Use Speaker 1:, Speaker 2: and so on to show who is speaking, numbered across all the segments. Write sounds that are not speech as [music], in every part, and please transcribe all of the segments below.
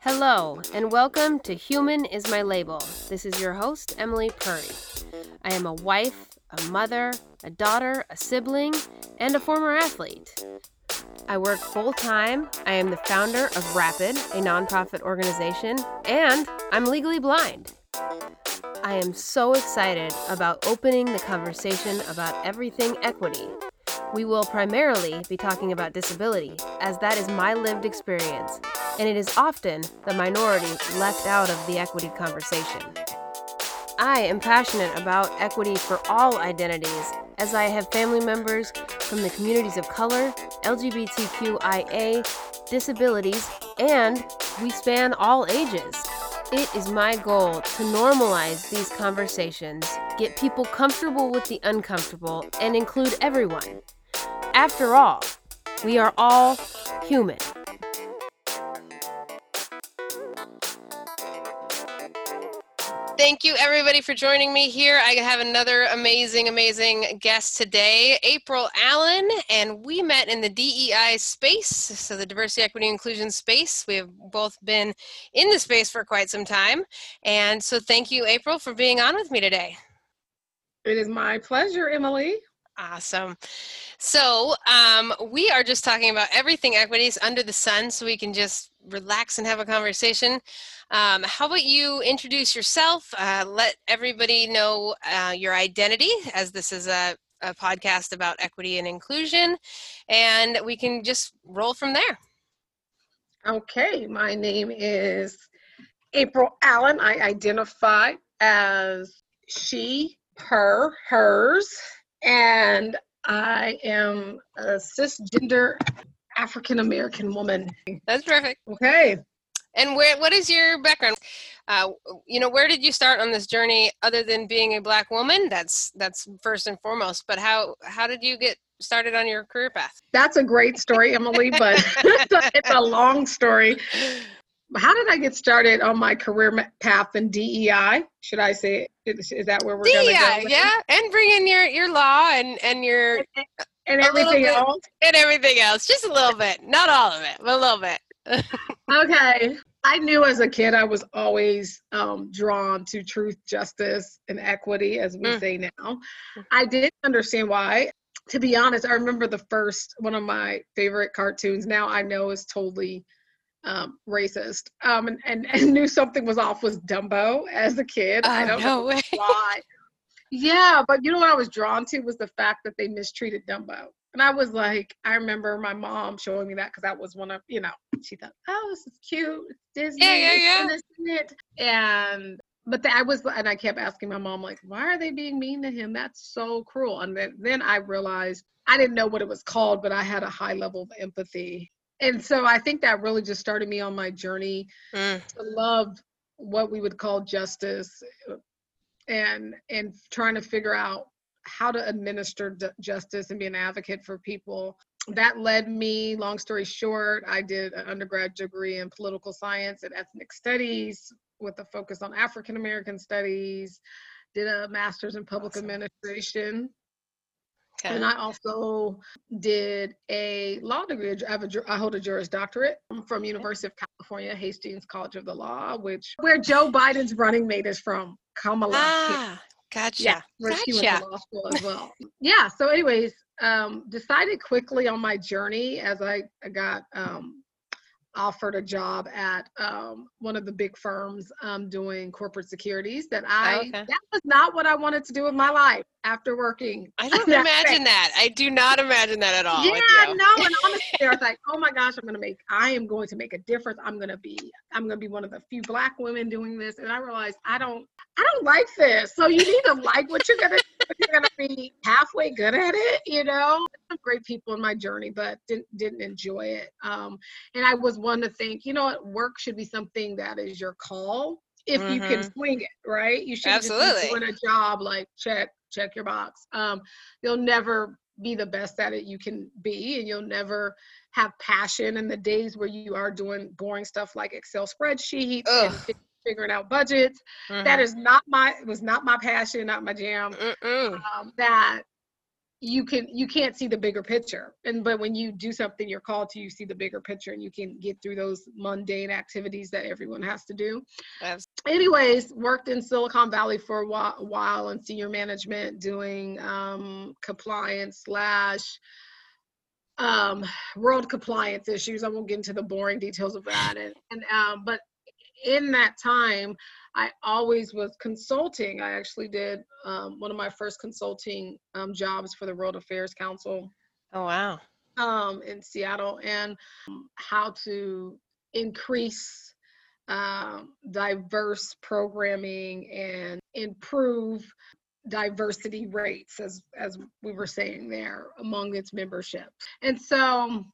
Speaker 1: Hello, and welcome to Human is My Label. This is your host, Emily Purry. I am a wife, a mother, a daughter, a sibling, and a former athlete. I work full time. I am the founder of Rapid, a nonprofit organization, and I'm legally blind. I am so excited about opening the conversation about everything equity. We will primarily be talking about disability, as that is my lived experience, and it is often the minority left out of the equity conversation. I am passionate about equity for all identities, as I have family members from the communities of color, LGBTQIA, disabilities, and we span all ages. It is my goal to normalize these conversations, get people comfortable with the uncomfortable, and include everyone. After all, we are all human. Thank you, everybody, for joining me here. I have another amazing, amazing guest today, April Allen, and we met in the DEI space, so the diversity, equity, inclusion space. We have both been in the space for quite some time, and so thank you, April, for being on with me today.
Speaker 2: It is my pleasure, Emily.
Speaker 1: Awesome. So, um, we are just talking about everything equities under the sun so we can just relax and have a conversation. Um, how about you introduce yourself? Uh, let everybody know uh, your identity, as this is a, a podcast about equity and inclusion, and we can just roll from there.
Speaker 2: Okay, my name is April Allen. I identify as she, her, hers and I am a cisgender African American woman.
Speaker 1: That's perfect.
Speaker 2: Okay.
Speaker 1: And where? What is your background? Uh, you know, where did you start on this journey, other than being a black woman? That's that's first and foremost. But how how did you get started on your career path?
Speaker 2: That's a great story, Emily, but [laughs] it's a long story how did I get started on my career path in DEI? Should I say is, is that where we're
Speaker 1: DEI,
Speaker 2: going
Speaker 1: to go? Yeah, and bring in your your law and and your
Speaker 2: and, and everything
Speaker 1: bit,
Speaker 2: else
Speaker 1: and everything else, just a little bit, not all of it, but a little bit. [laughs]
Speaker 2: okay. I knew as a kid I was always um, drawn to truth, justice, and equity, as we mm. say now. Mm. I didn't understand why. To be honest, I remember the first one of my favorite cartoons. Now I know is totally um, racist um, and, and, and, knew something was off was Dumbo as a kid.
Speaker 1: Oh, I don't no know way.
Speaker 2: why. yeah, but you know what I was drawn to was the fact that they mistreated Dumbo. And I was like, I remember my mom showing me that because that was one of, you know, she thought, oh, this is cute. It's Disney.
Speaker 1: Yeah, yeah,
Speaker 2: yeah. It? And but the, I was, and I kept asking my mom, like, why are they being mean to him? That's so cruel. And then, then I realized I didn't know what it was called, but I had a high level of empathy and so I think that really just started me on my journey mm. to love what we would call justice and and trying to figure out how to administer d- justice and be an advocate for people that led me long story short i did an undergrad degree in political science and ethnic studies with a focus on african american studies did a master's in public awesome. administration Okay. And I also did a law degree. I, have a, I hold a Juris Doctorate from University of California, Hastings College of the Law, which where Joe [laughs] Biden's running mate is from, Kamala.
Speaker 1: Ah, gotcha.
Speaker 2: Yeah, where
Speaker 1: gotcha.
Speaker 2: she went to law school as well. yeah. So, anyways, um, decided quickly on my journey as I, I got um, offered a job at um, one of the big firms um, doing corporate securities that I okay. that was not what I wanted to do with my life after working.
Speaker 1: I [laughs] don't imagine that. I do not imagine that at all.
Speaker 2: Yeah, no, and honestly, [laughs] I was like, oh my gosh, I'm gonna make I am going to make a difference. I'm gonna be I'm gonna be one of the few black women doing this. And I realized I don't I don't like this. So you need to like what you're gonna you're gonna be halfway good at it, you know. Great people in my journey, but didn't didn't enjoy it. Um, and I was one to think, you know what, work should be something that is your call if mm-hmm. you can mm-hmm. swing it, right? You should
Speaker 1: absolutely
Speaker 2: doing a job like check check your box. Um, you'll never be the best at it you can be, and you'll never have passion in the days where you are doing boring stuff like Excel spreadsheets Ugh. and figuring out budgets. Mm-hmm. That is not my it was not my passion, not my jam. Um, that you can you can't see the bigger picture and but when you do something you're called to you see the bigger picture and you can get through those mundane activities that everyone has to do
Speaker 1: Yes.
Speaker 2: anyways worked in silicon valley for a while, while in senior management doing um, compliance slash um, world compliance issues i won't get into the boring details of that and, and um, but in that time I always was consulting. I actually did um, one of my first consulting um, jobs for the World Affairs Council
Speaker 1: Oh wow.
Speaker 2: um, in Seattle and how to increase um, diverse programming and improve diversity rates as as we were saying there among its membership and so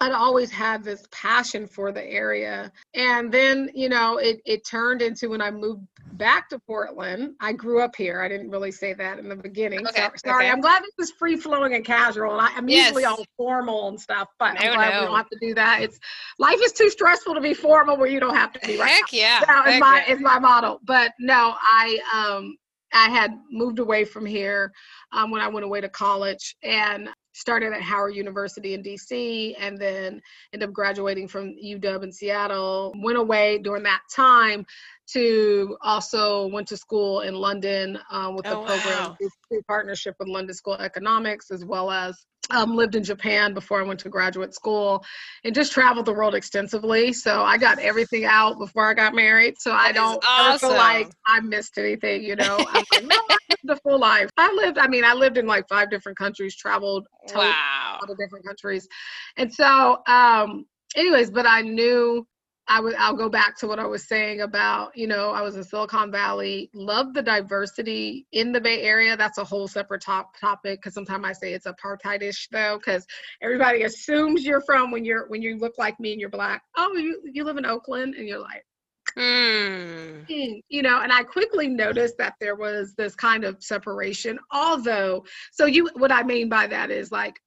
Speaker 2: I'd always had this passion for the area. And then, you know, it, it turned into when I moved back to Portland. I grew up here. I didn't really say that in the beginning.
Speaker 1: Okay,
Speaker 2: So- sorry.
Speaker 1: okay.
Speaker 2: I'm glad this is free flowing and casual. And I, I'm usually all formal and stuff, but
Speaker 1: No,
Speaker 2: I'm glad we don't have to do that. It's life is too stressful to be formal where you don't have to be right
Speaker 1: Heck yeah.
Speaker 2: now is my
Speaker 1: yeah.
Speaker 2: is my model. But no, I um I had moved away from here um, when I went away to college and started at Howard University in DC and then ended up graduating from UW in Seattle. Went away during that time to also went to school in London uh, with
Speaker 1: Oh,
Speaker 2: the program
Speaker 1: wow.
Speaker 2: through- partnership with London School of Economics as well as um, lived in Japan before I went to graduate school and just traveled the world extensively. So I got everything out before I got married. So I don't ever feel like. I missed anything, you know. I'm like, no, I [laughs] lived a full life. I lived, I mean, I lived in like five different countries, traveled to a
Speaker 1: Wow.
Speaker 2: lot of different countries. And so, um, anyways, but I knew I would I'll go back to what I was saying about, you know, I was in Silicon Valley, love the diversity in the Bay Area. That's a whole separate top topic because sometimes I say it's apartheidish though, because everybody assumes you're from when you're when you look like me and you're black. Oh, you you live in Oakland and you're like
Speaker 1: Hmm.
Speaker 2: Mm, you know and i quickly noticed that there was this kind of separation although so you what i mean by that is like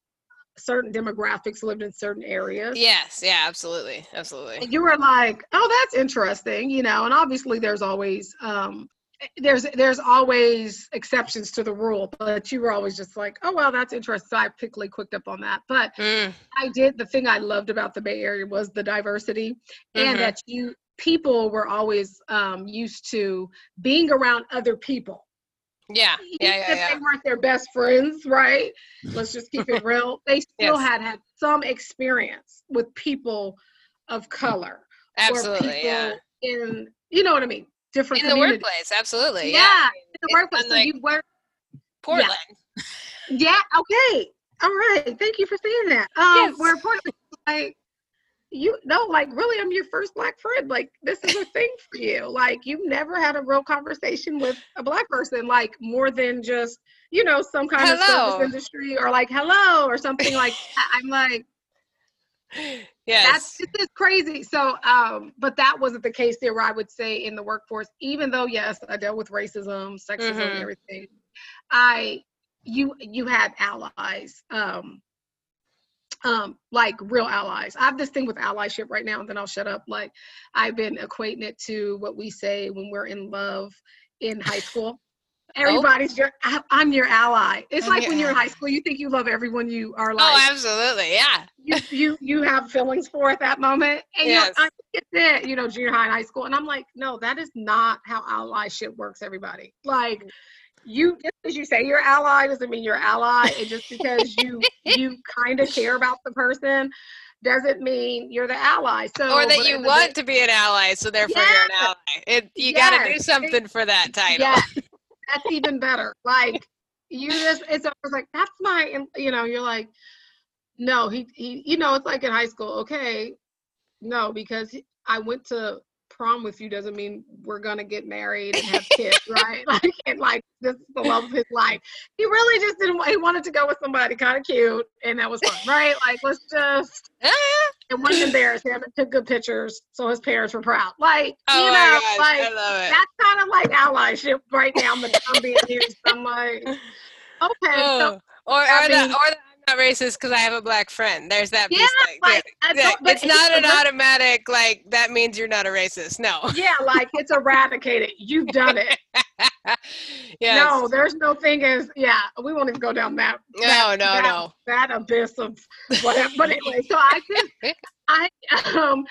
Speaker 2: certain demographics lived in certain areas
Speaker 1: Yes. Yeah. Absolutely. Absolutely.
Speaker 2: and you were like oh that's interesting you know and obviously there's always um there's there's always exceptions to the rule but you were always just like oh well that's interesting so i quickly clicked up on that but
Speaker 1: Mm.
Speaker 2: I did the thing I loved about the Bay Area was the diversity
Speaker 1: Mhm.
Speaker 2: and that you people were always um, used to being around other people.
Speaker 1: Yeah. Yeah. Yeah.
Speaker 2: if
Speaker 1: Yeah.
Speaker 2: they weren't their best friends, right? Let's just keep it real. They [laughs] still
Speaker 1: Yes.
Speaker 2: had had some experience with people of color
Speaker 1: Absolutely.
Speaker 2: or people
Speaker 1: Yeah.
Speaker 2: in you know what I mean, different
Speaker 1: In the workplace. Absolutely.
Speaker 2: Yeah,
Speaker 1: Yeah.
Speaker 2: in the workplace. So
Speaker 1: unlike-
Speaker 2: you were
Speaker 1: Portland.
Speaker 2: Yeah, okay. All right. Thank you for saying that. Um
Speaker 1: Yes.
Speaker 2: where Portland like you know, like really I'm your first black friend. Like this is a thing for you. Like you've never had a real conversation with a black person, like more than just, you know, some kind of service industry or like hello or something like. [laughs] I'm like,
Speaker 1: Yes.
Speaker 2: that's just is crazy. So um, but that wasn't the case there I would say in the workforce, even though yes, I dealt with racism, sexism,
Speaker 1: Mhm.
Speaker 2: everything, I you you had allies. Um um like real allies. I have this thing with allyship right now, and then I'll shut up. Like I've been equating it to what we say when we're in love in high [sighs] school. Everybody's your I- I'm your ally. It's
Speaker 1: I'm
Speaker 2: like when you're in high school, you think you love everyone you are
Speaker 1: oh, absolutely. Yeah.
Speaker 2: you you you have feelings for at that moment. And
Speaker 1: Yes.
Speaker 2: you're, I get that, you know, junior high and high school. And I'm like, no, that is not how allyship works, everybody. Like you just as you say you're ally doesn't mean you're ally. And just because you [laughs] you kind of care about the person doesn't mean you're the ally. So
Speaker 1: or that you want to be an ally, so therefore you're an
Speaker 2: Yes.
Speaker 1: ally. It, you got to do
Speaker 2: Yes.
Speaker 1: something for that title.
Speaker 2: Yeah, that's even better. Like you just, it's always like that's my, you know, you're like, no, he, he, you know, it's like in high school. Okay, no, because he- I went to prom with you doesn't mean we're gonna get married and have kids, [laughs] right? Like, and like this is the love of his life. He really just didn't. He wanted to go with somebody kind of cute, and that was fun, right? Like let's just. [laughs] And wouldn't embarrass him and took good pictures so his parents were proud. Like,
Speaker 1: oh
Speaker 2: you know,
Speaker 1: gosh,
Speaker 2: like
Speaker 1: I love it.
Speaker 2: that's kind of like allyship right now. I'm, I'm being used. I'm like, [laughs] okay, so
Speaker 1: Oh, or
Speaker 2: I
Speaker 1: or the or the not racist because I have a black friend. There's that
Speaker 2: Yeah,
Speaker 1: piece. Like,
Speaker 2: like,
Speaker 1: yeah,
Speaker 2: I
Speaker 1: yeah,
Speaker 2: don't- but
Speaker 1: it's not an automatic like that means you're not a racist. No. [laughs]
Speaker 2: Yeah, like it's eradicated. You've done it. [laughs] No, there's no thing as yeah. We won't even go down that.
Speaker 1: No,
Speaker 2: that,
Speaker 1: no,
Speaker 2: that,
Speaker 1: no.
Speaker 2: That abyss of whatever. but anyway, so I just [laughs] I um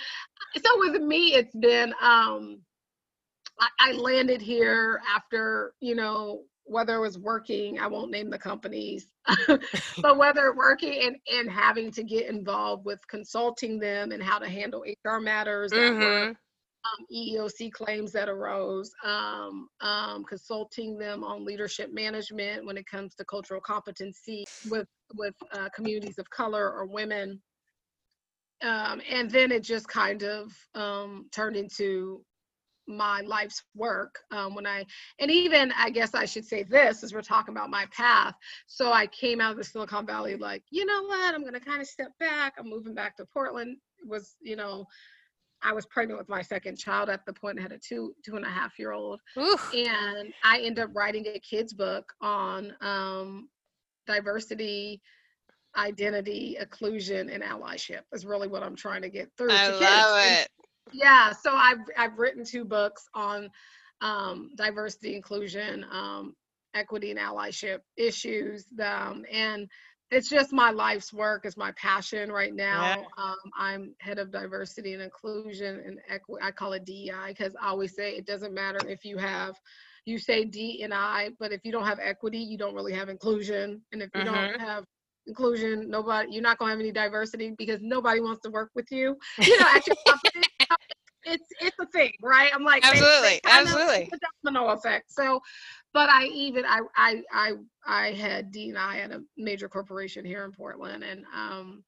Speaker 2: so with me it's been um I, I landed here after you know whether it was working I won't name the companies [laughs] [laughs] but whether working and and having to get involved with consulting them and how to handle HR matters that were um, EEOC claims that arose, um, um, consulting them on leadership management when it comes to cultural competency with with uh, communities of color or women. Um, and then it just kind of um, turned into my life's work um, when I, and even I guess I should say this as we're talking about my path. So I came out of the Silicon Valley like, you know what, I'm going to kind of step back. I'm moving back to Portland. Was you know, I was pregnant with my second child at the point. I had a two two and a half year old,
Speaker 1: Oof.
Speaker 2: and I ended up writing a kids book on um, diversity, identity, inclusion, and allyship. Is really what I'm trying to get through
Speaker 1: I
Speaker 2: to
Speaker 1: love
Speaker 2: And
Speaker 1: it.
Speaker 2: Yeah so i've i've written two books on um, diversity inclusion um, equity and allyship issues um, and it's just my life's work is my passion right now. Um, i'm head of diversity and inclusion and equity i call it dei because i always say it doesn't matter if you have you say d and i but if you don't have equity you don't really have inclusion and if you
Speaker 1: Mhm.
Speaker 2: don't have inclusion nobody you're not going to have any diversity because nobody wants to work with you. [laughs] You know at your company it's it's a thing right i'm like they- they
Speaker 1: Absolutely, absolutely.
Speaker 2: domino effect so but i even i i i, I had d and i at a major corporation here in portland and um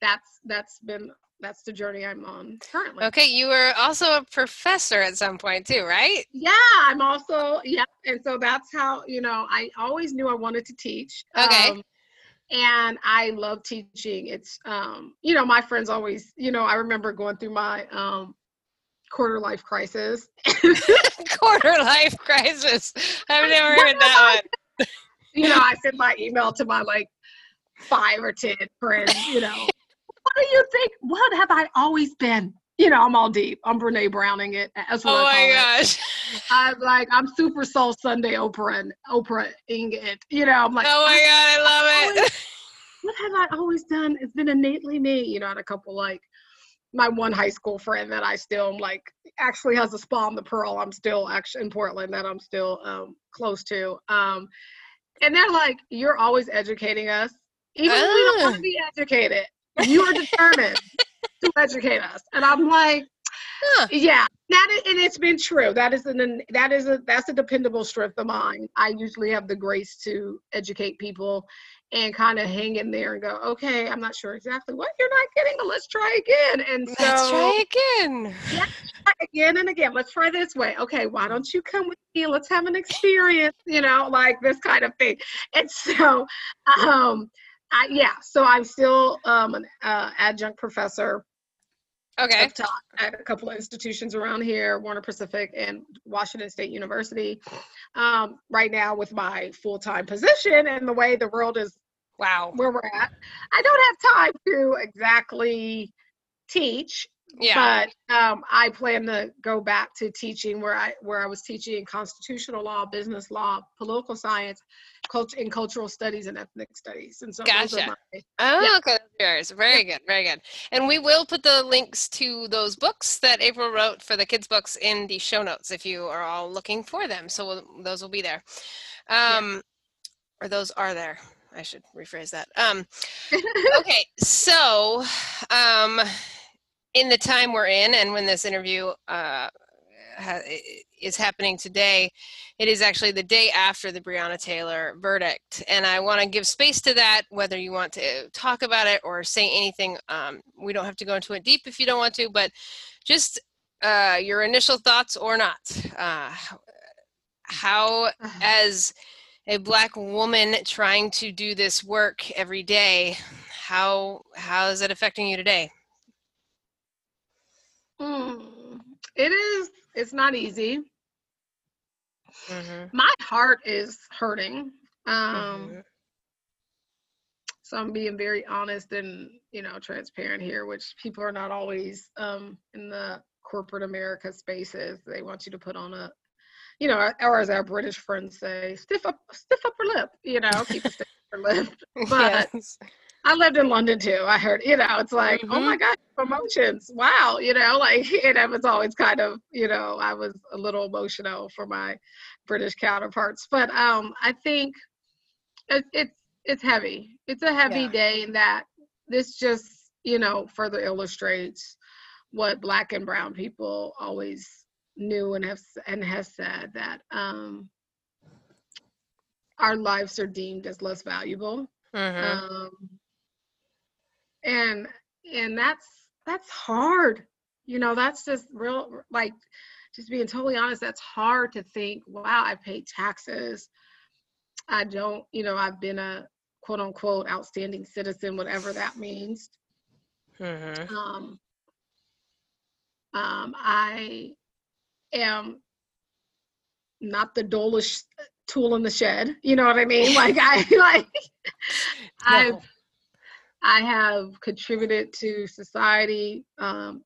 Speaker 2: that's that's been that's the journey i'm on currently
Speaker 1: Okay, you were also a professor at some point too, right?
Speaker 2: yeah i'm also yeah and so that's how you know i always knew i wanted to teach
Speaker 1: Okay.
Speaker 2: um, and i love teaching it's um you know my friends always you know i remember going through my um quarter life crisis [laughs] [laughs]
Speaker 1: Quarter life crisis. I've never heard that one. [laughs]
Speaker 2: you know i sent my email to my like five or ten friends you know what do you think what have i always been you know i'm all deep i'm brene browning it that's what
Speaker 1: Oh
Speaker 2: I
Speaker 1: my
Speaker 2: it.
Speaker 1: gosh.
Speaker 2: i'm like i'm super soul sunday oprah and Oprah ing it you know i'm like
Speaker 1: Oh my god, I love it.
Speaker 2: what have I always done? It's been innately me. You know, I had a couple like my one high school friend that I still am like actually has a spa on the pearl. I'm still actually in Portland that I'm still um, close to. Um, and they're like, "You're always educating us, even when we don't want to be educated. You are determined to educate us." And I'm like,
Speaker 1: Huh.
Speaker 2: "Yeah, that is, and it's been true. That is an that is a that's a dependable strength of mine. I usually have the grace to educate people." And kind of hang in there and go, okay, I'm not sure exactly what you're not getting, but let's try again. And so
Speaker 1: Let's try again.
Speaker 2: try again and again. Let's try this way. Okay, why don't you come with me? Let's have an experience, you know, like this kind of thing. And so, um, I, yeah, so I'm still um, an uh, adjunct professor
Speaker 1: Okay.
Speaker 2: I've taught at a couple of institutions around here, Warner Pacific and Washington State University. Um, right now, with my full time position and the way the world is
Speaker 1: Wow.
Speaker 2: where we're at, I don't have time to exactly teach.
Speaker 1: Yeah.
Speaker 2: But um, I plan to go back to teaching where I where I was teaching constitutional law, business law, political science, culture, and cultural studies and ethnic studies. And so
Speaker 1: Gotcha.
Speaker 2: my
Speaker 1: Oh,
Speaker 2: Yeah.
Speaker 1: okay. Yours. Very good. Very good. And we will put the links to those books that April wrote for the kids' books in the show notes if you are all looking for them. So we'll, those will be there. Um, Or those are there. I should rephrase that. Um, okay. So, um, in the time we're in, and when this interview uh, ha- is happening today, it is actually the day after the Breonna Taylor verdict. And I want to give space to that, whether you want to talk about it or say anything. Um, we don't have to go into it deep if you don't want to, but just uh, your initial thoughts or not. Uh, how, as a black woman trying to do this work every day, how how is it affecting you today?
Speaker 2: Mm, it is. It's not easy.
Speaker 1: Mm-hmm.
Speaker 2: My heart is hurting. Um,
Speaker 1: Mhm.
Speaker 2: So I'm being very honest and you know transparent here, which people are not always um, in the corporate America spaces. They want you to put on a, you know, or as our British friends say, stiff up, stiff upper lip. You know, keep a stiff upper lip. [laughs] But
Speaker 1: Yes.
Speaker 2: I lived in London too. I heard, you know, it's like, oh my God, promotions. Wow. You know, like, [laughs] and I was always kind of, you know, I was a little emotional for my British counterparts. But um, I think it, it's, it's heavy. It's a heavy
Speaker 1: Yeah.
Speaker 2: day in that this just, you know, further illustrates what black and brown people always knew and have and has said that um, our lives are deemed as less valuable
Speaker 1: Mhm.
Speaker 2: um, and and that's that's hard you know that's just real like just being totally honest that's hard to think wow i pay taxes i don't you know i've been a quote unquote outstanding citizen whatever that means
Speaker 1: Mhm.
Speaker 2: um, um, I am not the dolish tool in the shed. You know what I mean? Like I [laughs] like I've
Speaker 1: No.
Speaker 2: I have contributed to society. Um,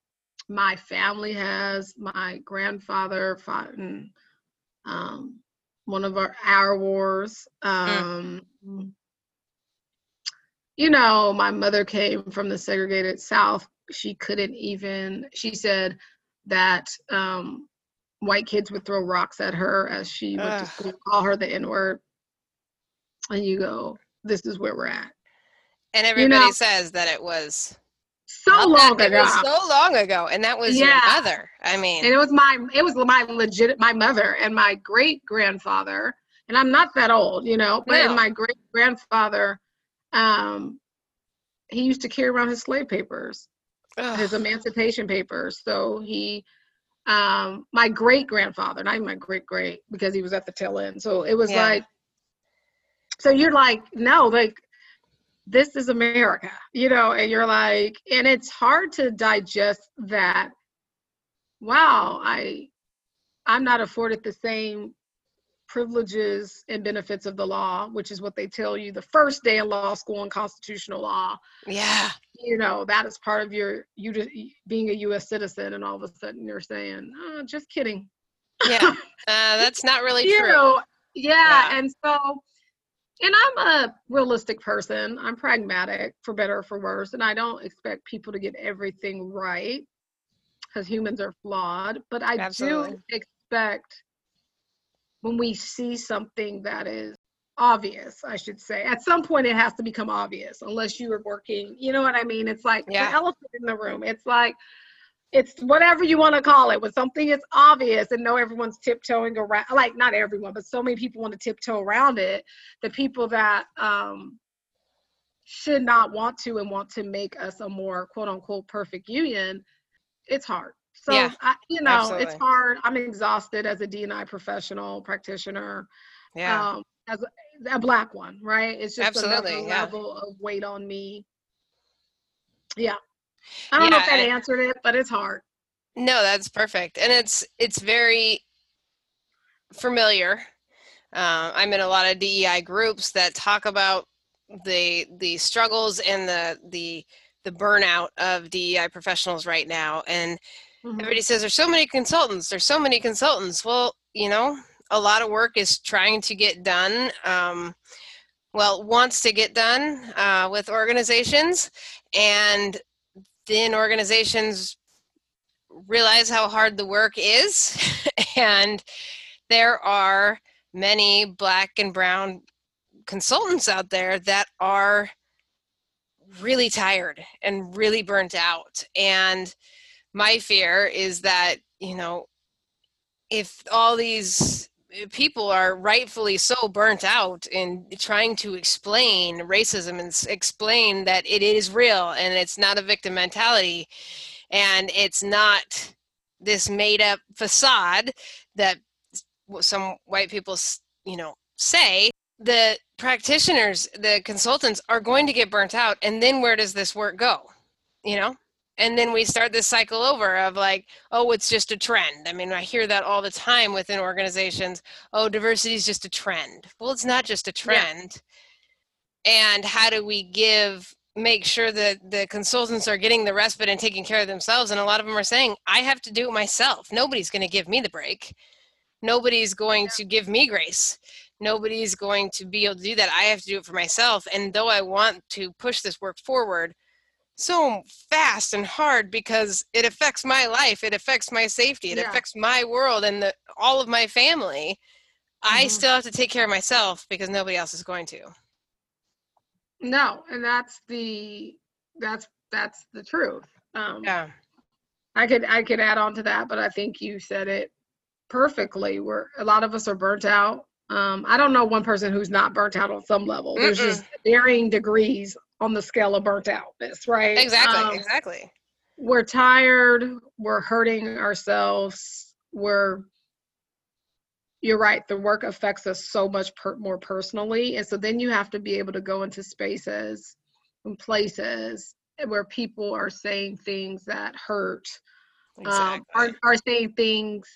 Speaker 2: my family has. My grandfather fought in um, one of our our wars. Um, You know, my mother came from the segregated South. She couldn't even. She said that um, white kids would throw rocks at her as she went to school, call her the N word. And you go, this is where we're at.
Speaker 1: And
Speaker 2: you
Speaker 1: everybody
Speaker 2: know-
Speaker 1: says that it was
Speaker 2: So long
Speaker 1: that-
Speaker 2: ago.
Speaker 1: So long ago, and that was
Speaker 2: Yeah.
Speaker 1: your mother. I mean,
Speaker 2: and it was my it was my legit my mother and my great grandfather and i'm not that old you know but
Speaker 1: No.
Speaker 2: my great grandfather um he used to carry around his slave papers
Speaker 1: ugh,
Speaker 2: his emancipation papers so he um my great grandfather not even my great great because he was at the tail end so it was
Speaker 1: Yeah.
Speaker 2: like so you're like no like this is america you know and you're like and it's hard to digest that wow i i'm not afforded the same privileges and benefits of the law which is what they tell you the first day in law school in constitutional law
Speaker 1: yeah,
Speaker 2: you know that is part of your you just being a U.S. citizen, and all of a sudden you're saying, oh, "Just kidding."
Speaker 1: yeah. [laughs] Uh, that's not really
Speaker 2: you
Speaker 1: true.
Speaker 2: know, yeah,
Speaker 1: Yeah.
Speaker 2: and so, and I'm a realistic person. I'm pragmatic, for better or for worse, and I don't expect people to get everything right because humans are flawed. But I
Speaker 1: Absolutely.
Speaker 2: do expect when we see something that is obvious, I should say. At some point, it has to become obvious, unless you are working. You know what I mean? It's like
Speaker 1: Yeah.
Speaker 2: the elephant in the room. It's like it's whatever you want to call it. When something is obvious and know everyone's tiptoeing around, like not everyone, but so many people want to tiptoe around it. The people that um, should not want to and want to make us a more quote unquote perfect union, it's hard. So
Speaker 1: Yeah,
Speaker 2: I, you know, it's hard. I'm exhausted as a DNI professional practitioner
Speaker 1: Yeah,
Speaker 2: um, as a, a black one, right? It's just
Speaker 1: Absolutely,
Speaker 2: another
Speaker 1: yeah.
Speaker 2: level of weight on me. Yeah. I don't know if that
Speaker 1: I-
Speaker 2: answered it, but it's hard.
Speaker 1: no, that's perfect, and it's it's very familiar. Uh, I'm in a lot of DEI groups that talk about the the struggles and the the the burnout of DEI professionals right now, and
Speaker 2: Mhm.
Speaker 1: everybody says there's so many consultants there's so many consultants well you know a lot of work is trying to get done um, well wants to get done uh, with organizations and then organizations realize how hard the work is [laughs] and there are many black and brown consultants out there that are really tired and really burnt out and my fear is that you know if all these people are rightfully so burnt out in trying to explain racism and explain that it is real and it's not a victim mentality and it's not this made up facade that some white people you know say the practitioners the consultants are going to get burnt out and then where does this work go? You know and then we start this cycle over of like oh it's just a trend. I mean i hear that all the time within organizations oh diversity is just a trend. Well it's not just a
Speaker 2: Yeah.
Speaker 1: trend. And how do we give make sure that the consultants are getting the respite and taking care of themselves? And a lot of them are saying i have to do it myself. Nobody's going to give me the break. Nobody's going to give me grace. Nobody's going to be able to do that. I have to do it for myself. And though i want to push this work forward so fast and hard because it affects my life it affects my safety it
Speaker 2: Yeah.
Speaker 1: affects my world and the, all of my family i
Speaker 2: Mhm.
Speaker 1: still have to take care of myself because nobody else is going to
Speaker 2: No, and that's the that's that's the truth. Um,
Speaker 1: yeah
Speaker 2: I could I could add on to that, but I think you said it perfectly. Where a lot of us are burnt out. Um, I don't know one person who's not burnt out on some level. There's just varying degrees on the scale of burnt outness, right?
Speaker 1: exactly
Speaker 2: Um,
Speaker 1: exactly
Speaker 2: we're tired. We're hurting ourselves. We're you're right. The work affects us so much per, more personally, and so then you have to be able to go into spaces and places where people are saying things that hurt um, are, are saying things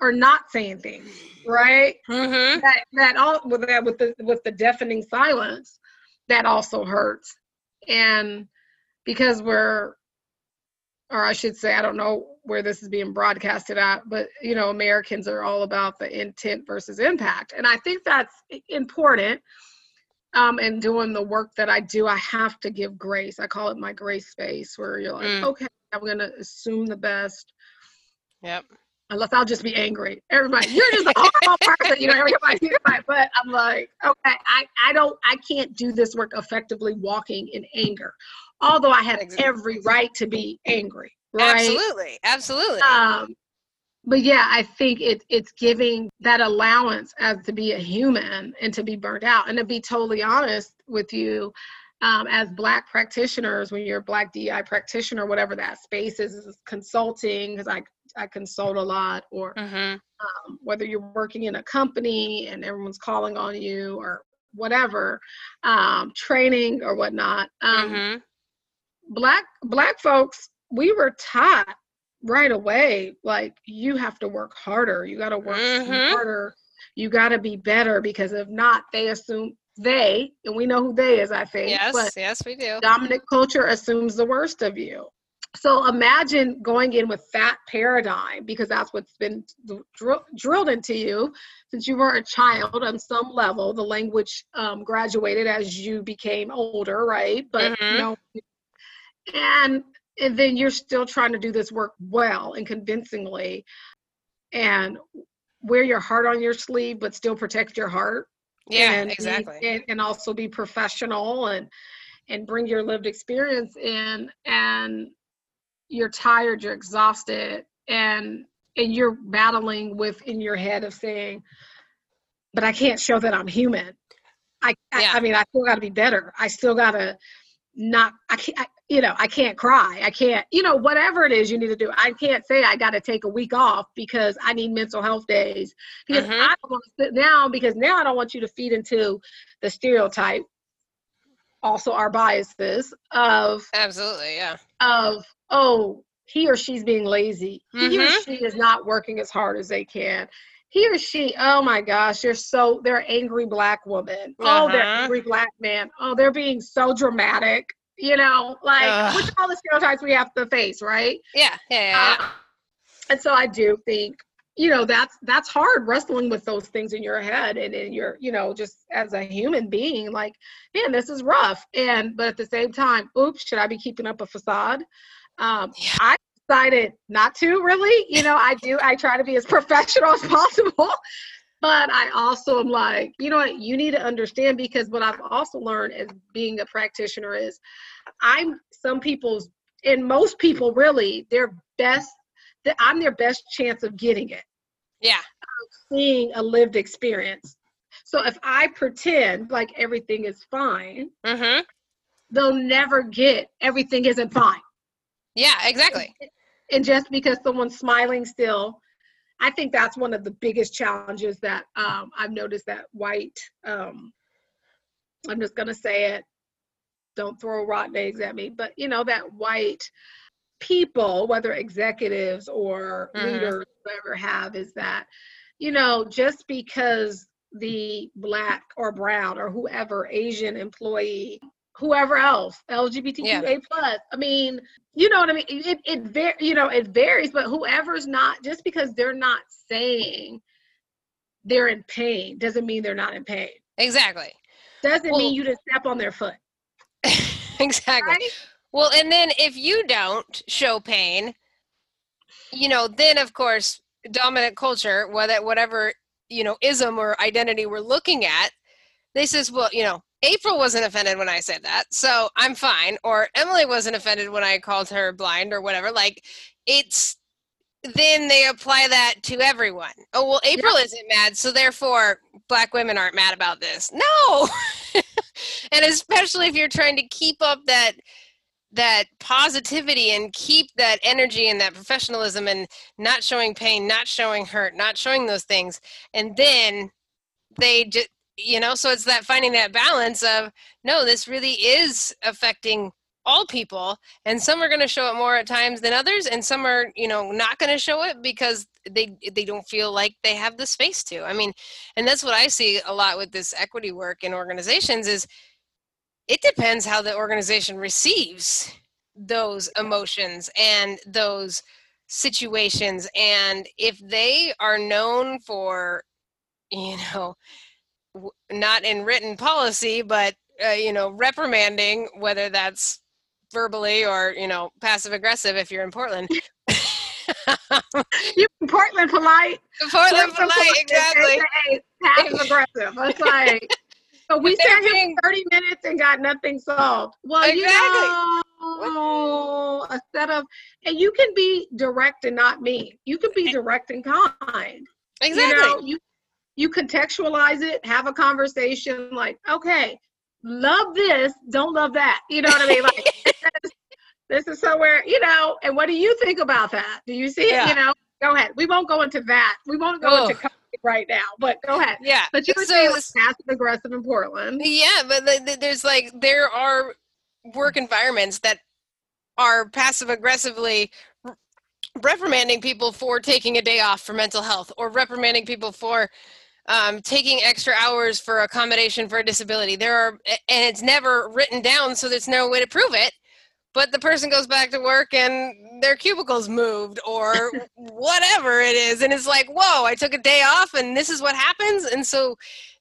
Speaker 2: are not saying things right
Speaker 1: mm-hmm.
Speaker 2: that that all with that with the with the deafening silence that also hurts and because we're or i should say i don't know where this is being broadcasted at but you know americans are all about the intent versus impact and i think that's important um, and doing the work that I do, I have to give grace. I call it my grace space, where you're like,
Speaker 1: Mm.
Speaker 2: okay, I'm gonna assume the best,
Speaker 1: yep
Speaker 2: unless I'll just be angry. Everybody, you're just a horrible person, you know. Everybody, everybody. But I'm like, okay, I, I don't, I can't do this work effectively walking in anger, although I had
Speaker 1: Exactly.
Speaker 2: every right to be angry, right?
Speaker 1: absolutely absolutely
Speaker 2: Um, but yeah, I think it it's giving that allowance as to be a human and to be burnt out. And to be totally honest with you, um, as Black practitioners, when you're a Black DI practitioner, whatever that space is, is consulting because I I consult a lot, or
Speaker 1: mm-hmm.
Speaker 2: um, whether you're working in a company and everyone's calling on you, or whatever, um, training or whatnot. Um,
Speaker 1: mm-hmm.
Speaker 2: black black folks we were taught right away like you have to work harder you got to work
Speaker 1: Mhm.
Speaker 2: harder you got to be better because if not they assume they and we know who they is i think
Speaker 1: yes yes we do
Speaker 2: dominant culture assumes the worst of you so imagine going in with that paradigm because that's what's been dr- drilled into you since you were a child on some level. The language um, graduated as you became older right? But
Speaker 1: Mhm.
Speaker 2: you know and and then you're still trying to do this work well and convincingly. And wear your heart on your sleeve but still protect your heart.
Speaker 1: Yeah
Speaker 2: and be-
Speaker 1: exactly.
Speaker 2: and, and also be professional and and bring your lived experience in. And you're tired you're exhausted and and you're battling with in your head of saying but i can't show that i'm human i i,
Speaker 1: Yeah.
Speaker 2: I mean i still got to be better i still got to not i can't I, you know i can't cry i can't you know whatever it is you need to do i can't say i got to take a week off because i need mental health days because
Speaker 1: Mhm.
Speaker 2: i don't want to sit down because now i don't want you to feed into the stereotype also our biases of
Speaker 1: absolutely yeah
Speaker 2: of oh he or she's being lazy he or
Speaker 1: Mhm.
Speaker 2: she is not working as hard as they can he or she oh my gosh they're so they're angry black woman oh they're
Speaker 1: Uh-huh.
Speaker 2: angry black man oh they're being so dramatic you know like
Speaker 1: Ugh.
Speaker 2: which all the stereotypes we have to face right
Speaker 1: yeah yeah yeah, yeah.
Speaker 2: uh, and so i do think you know that's that's hard wrestling with those things in your head and in your you know just as a human being like man this is rough and but at the same time oops should i be keeping up a facade um
Speaker 1: Yeah.
Speaker 2: i decided not to really you know i do i try to be as [laughs] professional as possible but i also am like you know what you need to understand because what i've also learned as being a practitioner is i'm some people's and most people really their best that i'm their best chance of getting it.
Speaker 1: Yeah.
Speaker 2: Seeing a lived experience. So if i pretend like everything is fine
Speaker 1: mm-hmm.
Speaker 2: they'll never get everything isn't fine.
Speaker 1: Yeah exactly.
Speaker 2: And just because someone's smiling still i think that's one of the biggest challenges that um, i've noticed that white um, i'm just going to say it don't throw rotten eggs at me but you know that white people whether executives or
Speaker 1: Mhm.
Speaker 2: leaders whatever have is that you know just because the black or brown or whoever Asian employee, whoever else, LGBTQA plus. I mean, you know what I mean? It it var- you know, it varies, but whoever's not just because they're not saying they're in pain doesn't mean they're not in pain.
Speaker 1: Exactly.
Speaker 2: Doesn't
Speaker 1: Well-
Speaker 2: mean you just step on their foot. [laughs]
Speaker 1: exactly.
Speaker 2: Right?
Speaker 1: Well, and then if you don't show pain, you know, then of course, dominant culture, whether whatever you know ism or identity we're looking at, they says, well, you know, April wasn't offended when I said that, so I'm fine. Or Emily wasn't offended when I called her blind or whatever. Like, it's then they apply that to everyone. Oh well, April isn't mad, so therefore black women aren't mad about this. No, [laughs] and especially if you're trying to keep up that that positivity and keep that energy and that professionalism and not showing pain, not showing hurt, not showing those things, and then they just you know so it's that finding that balance of no this really is affecting all people. And some are going to show it more at times than others and some are you know not going to show it because they they don't feel like they have the space to. I mean and that's what i see a lot with this equity work in organizations is it depends how the organization receives those emotions and those situations and if they are known for you know not in written policy but uh, you know reprimanding whether that's verbally or you know passive aggressive if you're in portland
Speaker 2: You [laughs] Portland polite.
Speaker 1: portland
Speaker 2: Portland
Speaker 1: polite exactly
Speaker 2: AKA Passive aggressive. It's like so we sat here for 30 minutes and got nothing solved. Well, you
Speaker 1: Exactly.
Speaker 2: know, a set of and you can be direct and not mean. You can be direct and kind.
Speaker 1: exactly
Speaker 2: You know, you you contextualize it, have a conversation like, okay, love this, don't love that. You know what I mean? Like [laughs] this is somewhere, you know, and what do you think about that? Do you see it?
Speaker 1: Yeah.
Speaker 2: You know, go ahead. We won't go into that. We won't go into
Speaker 1: Oh.
Speaker 2: COVID right now, but go ahead.
Speaker 1: yeah
Speaker 2: But you were
Speaker 1: So
Speaker 2: saying passive aggressive in Portland.
Speaker 1: Yeah, but th- th- there's like there are work environments that are passive aggressively reprimanding people for taking a day off for mental health or reprimanding people for um, taking extra hours for accommodation for a disability. There are, and it's never written down, so there's no way to prove it. But the person goes back to work and their cubicles moved or [laughs] whatever it is. And it's like, whoa, I took a day off and this is what happens. And so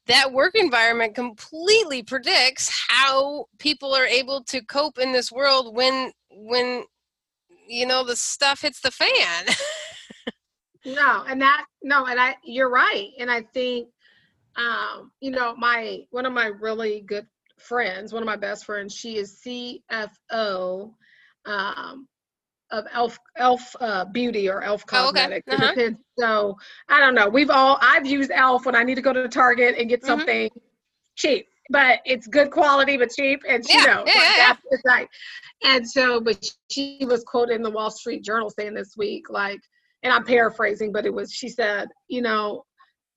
Speaker 1: that work environment completely predicts how people are able to cope in this world when when you know the stuff hits the fan [laughs]
Speaker 2: No, and that no, and I you're right. And I think um, you know, my one of my really good friends, one of my best friends, she is CFO um of Elf Elf uh, Beauty or Elf
Speaker 1: Oh, okay. Uh-huh.
Speaker 2: So I don't know. We've all I've used Elf when I need to go to Target and get
Speaker 1: Mhm.
Speaker 2: something cheap, but it's good quality but cheap, and she
Speaker 1: Yeah,
Speaker 2: knows.
Speaker 1: yeah,
Speaker 2: like,
Speaker 1: yeah,
Speaker 2: that's. And so, but she was quoted in the Wall Street Journal saying this week, like, and I'm paraphrasing, but it was she said, you know,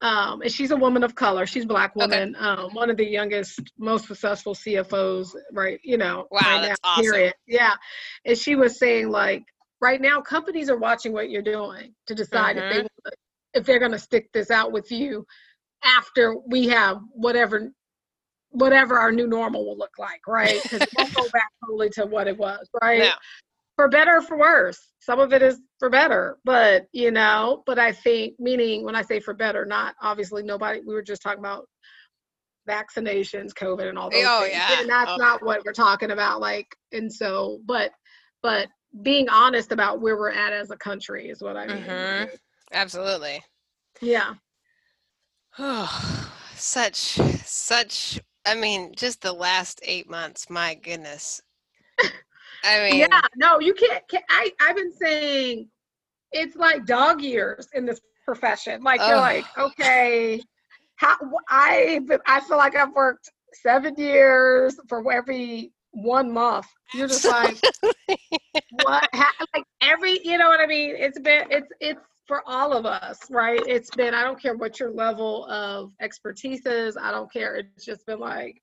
Speaker 2: um, and she's a woman of color. She's a black
Speaker 1: Okay.
Speaker 2: woman, um, one of the youngest, most successful CFOs, right? You know,
Speaker 1: Wow,
Speaker 2: right
Speaker 1: that's
Speaker 2: now,
Speaker 1: awesome.
Speaker 2: period. Yeah, and she was saying like, right now, companies are watching what you're doing to decide if they
Speaker 1: Mhm.
Speaker 2: if they're going to stick this out with you after we have whatever whatever our new normal will look like, right? Because it won't go back totally to what it was, right?
Speaker 1: No.
Speaker 2: For better or for worse. Some of it is for better, but you know, but I think meaning when I say for better, not obviously nobody we were just talking about vaccinations, COVID and all those
Speaker 1: Oh,
Speaker 2: things.
Speaker 1: yeah.
Speaker 2: And that's
Speaker 1: Oh.
Speaker 2: not what we're talking about. Like, and so, but but being honest about where we're at as a country is what I mean.
Speaker 1: Mhm. absolutely
Speaker 2: Yeah.
Speaker 1: oh [sighs] such such i mean just the last eight months my goodness [laughs] i mean
Speaker 2: yeah no you can't, can't i i've been saying it's like dog years in this profession. Like you're like okay how i i feel like i've worked seven years for every one month. You're just [laughs] like what ha- like every you know what i mean? It's been it's it's for all of us right? It's been i don't care what your level of expertise is. I don't care. It's just been like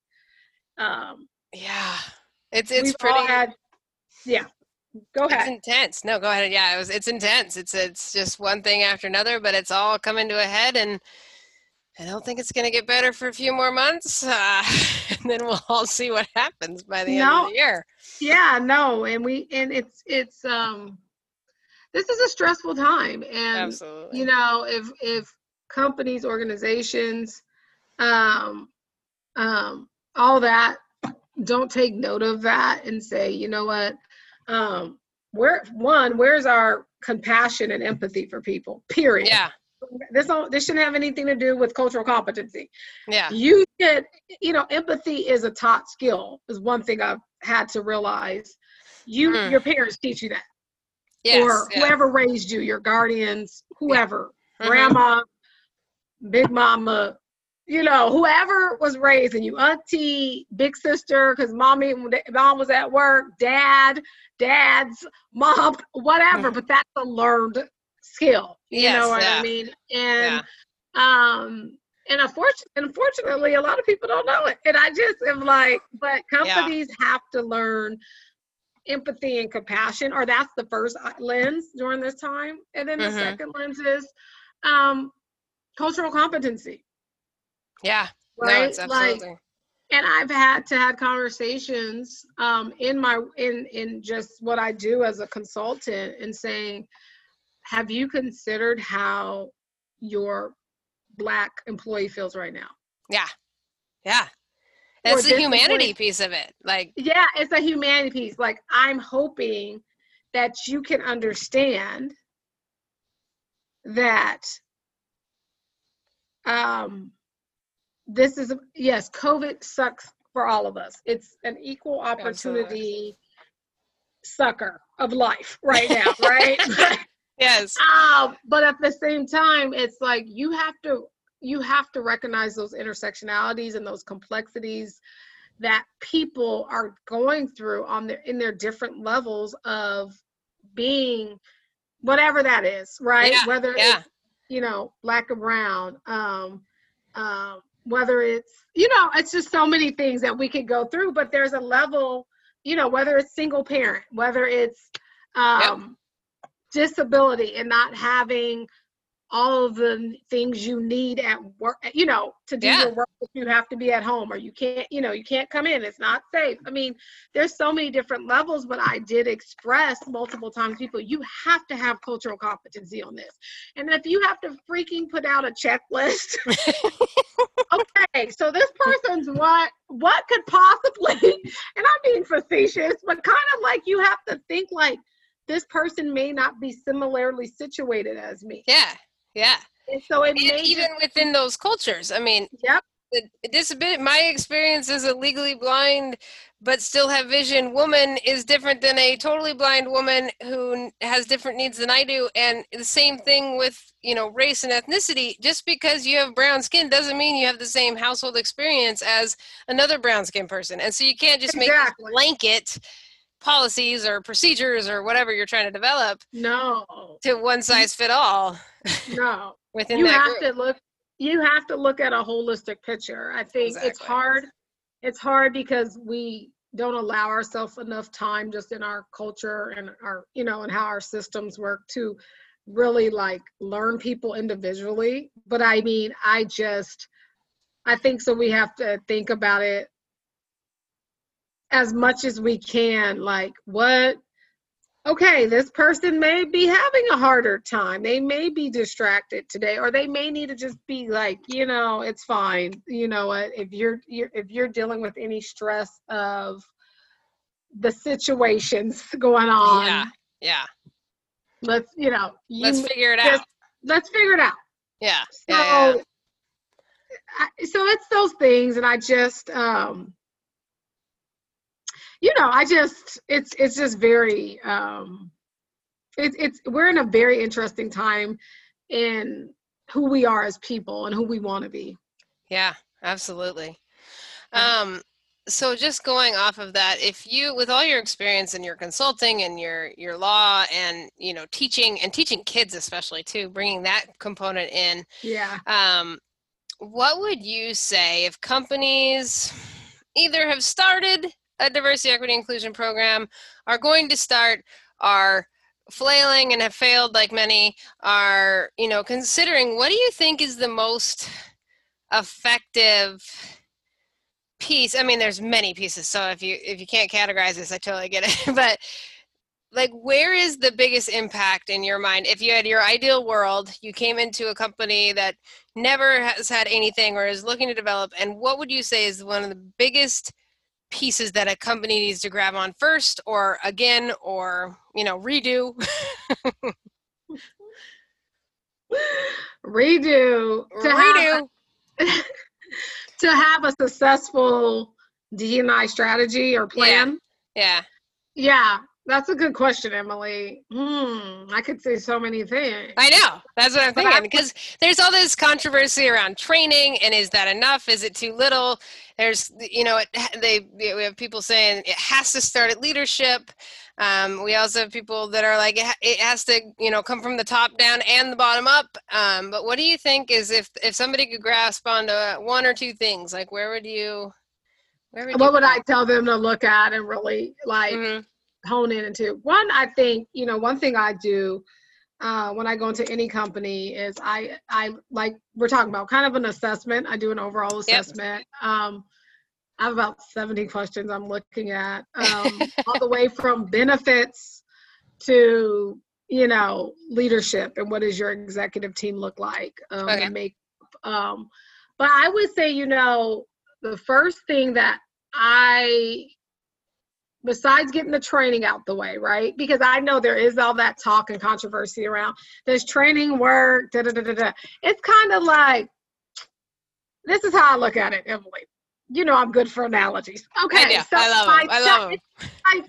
Speaker 2: um
Speaker 1: yeah. It's it's pretty
Speaker 2: all had yeah go ahead.
Speaker 1: it's intense no go ahead yeah it was it's intense it's it's just one thing after another but it's all coming to a head and I don't think it's going to get better for a few more months, uh, [laughs] and then we'll all see what happens by the end of the year.
Speaker 2: Yeah, no, and we and it's it's um this is a stressful time, and
Speaker 1: Absolutely.
Speaker 2: you know if if companies, organizations, um, um, all that don't take note of that and say, you know what, um, where one, where's our compassion and empathy for people? Period.
Speaker 1: Yeah.
Speaker 2: This don't this shouldn't have anything to do with cultural competency.
Speaker 1: Yeah.
Speaker 2: You should, you know, empathy is a taught skill. Is one thing I've had to realize. You,
Speaker 1: Mm.
Speaker 2: your parents teach you that,
Speaker 1: Yes.
Speaker 2: or
Speaker 1: yeah.
Speaker 2: whoever raised you, your guardians, whoever,
Speaker 1: Mhm.
Speaker 2: grandma, big mama, you know, whoever was raising you, auntie, big sister, because mommy, mom was at work, dad, dad's mom, [laughs] whatever. But that's a learned skill. You
Speaker 1: Yes,
Speaker 2: know what
Speaker 1: yeah.
Speaker 2: I mean? And
Speaker 1: Yeah.
Speaker 2: um, and unfortunately, unfortunately, a lot of people don't know it. And I just am like, but companies have to learn empathy and compassion, or that's the first uh, lens during this time. And then the
Speaker 1: Mhm.
Speaker 2: second lens is um, cultural competency,
Speaker 1: Yeah. No,
Speaker 2: right?
Speaker 1: it's
Speaker 2: like, and I've had to have conversations um, in my in in just what I do as a consultant and saying, have you considered how your black employee feels right now?
Speaker 1: yeah. Yeah. That's the humanity
Speaker 2: employee-
Speaker 1: piece of it. Like,
Speaker 2: yeah it's a humanity piece like i'm hoping that you can understand that um this is yes covid sucks for all of us it's an equal opportunity sucker of life right now [laughs] right
Speaker 1: yes.
Speaker 2: um, but at the same time, it's like you have to you have to recognize those intersectionalities and those complexities that people are going through on their in their different levels of being whatever that is, right?
Speaker 1: Yeah,
Speaker 2: Whether
Speaker 1: yeah.
Speaker 2: it's you know black or brown, um, um, whether it's you know it's just so many things that we could go through. But there's a level, you know, whether it's single parent, whether it's um, disability and not having all of the things you need at work you know to do
Speaker 1: Yeah.
Speaker 2: your work if you have to be at home or you can't you know you can't come in it's not safe i mean there's so many different levels but i did express multiple times people you have to have cultural competency on this and if you have to freaking put out a checklist [laughs] okay so this person's what what could possibly [laughs] and i'm being facetious but kind of like you have to think like this person may not be similarly situated as me
Speaker 1: Yeah. Yeah.
Speaker 2: and so it
Speaker 1: And even
Speaker 2: just,
Speaker 1: within those cultures, I mean,
Speaker 2: yep.
Speaker 1: the disability my experience as a legally blind but still have vision woman is different than a totally blind woman who has different needs than i do. And the same thing with you know race and ethnicity. Just because you have brown skin doesn't mean you have the same household experience as another brown skin person. And so you can't just make blanket policies or procedures or whatever you're trying to develop
Speaker 2: no.
Speaker 1: to one size fit all
Speaker 2: no. [laughs]
Speaker 1: Within
Speaker 2: you have
Speaker 1: group.
Speaker 2: to look you have to look at a holistic picture. I think it's hard it's hard because we don't allow ourselves enough time just in our culture and our you know and how our systems work to really like learn people individually. But i mean i just i think so we have to think about it as much as we can like what okay this person may be having a harder time. They may be distracted today or they may need to just be like you know it's fine. You know what? If you're, you're if you're dealing with any stress of the situations [laughs] going on
Speaker 1: yeah yeah.
Speaker 2: let's you know you,
Speaker 1: let's figure it
Speaker 2: just-
Speaker 1: out.
Speaker 2: let's figure it out.
Speaker 1: Yeah
Speaker 2: so
Speaker 1: yeah, yeah.
Speaker 2: I, so it's those things and i just um you know i just it's it's just very um it's it's we're in a very interesting time in who we are as people and who we want to be.
Speaker 1: Yeah, absolutely. Um, so just going off of that, if you, with all your experience and your consulting and your your law and you know teaching and teaching kids especially too, bringing that component in,
Speaker 2: yeah.
Speaker 1: um, what would you say if companies either have started diversity, equity, inclusion program, are going to start, are flailing and have failed like many, are you know considering what do you think is the most effective piece? I mean there's many pieces so if you if you can't categorize this i totally get it [laughs] but like where is the biggest impact in your mind? If you had your ideal world you came into a company that never has had anything or is looking to develop and what would you say is one of the biggest pieces that a company needs to grab on first or again or you know redo. [laughs]
Speaker 2: Redo. To
Speaker 1: redo.
Speaker 2: have, [laughs] to have a successful D&I strategy or plan.
Speaker 1: yeah.
Speaker 2: Yeah, that's a good question, Emily. Hmm, I could say so many things.
Speaker 1: I know. That's what I'm thinking. Because there's all this controversy around training, and is that enough? Is it too little? There's, you know, it, [laughs] they we have people saying it has to start at leadership. Um, we also have people that are like it, it has to, you know, come from the top down and the bottom up. Um, but what do you think is if if somebody could grasp onto one or two things, like where would you? Where would
Speaker 2: What
Speaker 1: you
Speaker 2: would
Speaker 1: go?
Speaker 2: I tell them to look at and really like
Speaker 1: Mhm.
Speaker 2: Hone in into? One, I think, you know, one thing I do uh, when I go into any company is I, I like we're talking about kind of an assessment. I do an overall assessment. Um, I have about 70 questions I'm looking at, um, [laughs] all the way from benefits to, you know, leadership and what does your executive team look like um,
Speaker 1: Okay.
Speaker 2: make. Um, but I would say, you know, the first thing that I besides getting the training out the way, right? Because I know there is all that talk and controversy around does training work? Da, da, da, da, da. It's kind of like this is how I look at it, Emily. You know, I'm good for analogies. Okay,
Speaker 1: I do. I love
Speaker 2: my.
Speaker 1: I love.
Speaker 2: I,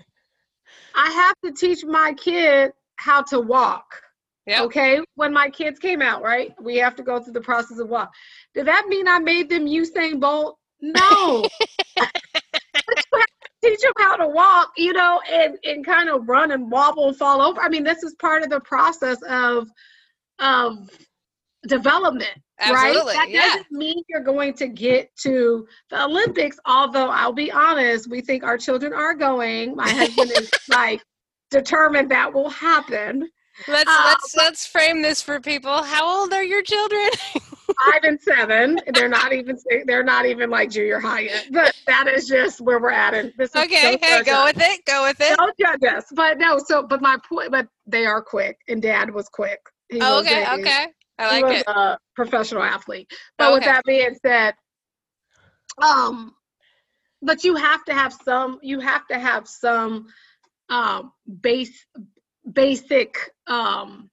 Speaker 2: I have to teach my kid how to walk.
Speaker 1: Yep.
Speaker 2: Okay, when my kids came out, right? We have to go through the process of walk. Did that mean I made them Usain Bolt? No. [laughs] But you have to teach them how to walk, you know, and and kind of run and wobble and fall over. I mean, this is part of the process of of development,
Speaker 1: Absolutely.
Speaker 2: right? That
Speaker 1: yeah.
Speaker 2: doesn't mean you're going to get to the Olympics. Although I'll be honest, we think our children are going. My husband is [laughs] like determined that will happen.
Speaker 1: Let's
Speaker 2: Uh,
Speaker 1: let's let's frame this for people. How old are your children? [laughs]
Speaker 2: five and seven. They're not even they're not even like junior high yet. But that is just where we're at. And this is
Speaker 1: okay, hey, go
Speaker 2: us.
Speaker 1: with it. Go with it.
Speaker 2: Don't judge us. But no, so but my point but they are quick and dad was quick. He
Speaker 1: Oh,
Speaker 2: was
Speaker 1: okay,
Speaker 2: a-
Speaker 1: okay. I
Speaker 2: he
Speaker 1: like
Speaker 2: was
Speaker 1: it.
Speaker 2: a professional athlete. But with that being said, um but you have to have some you have to have some um base basic um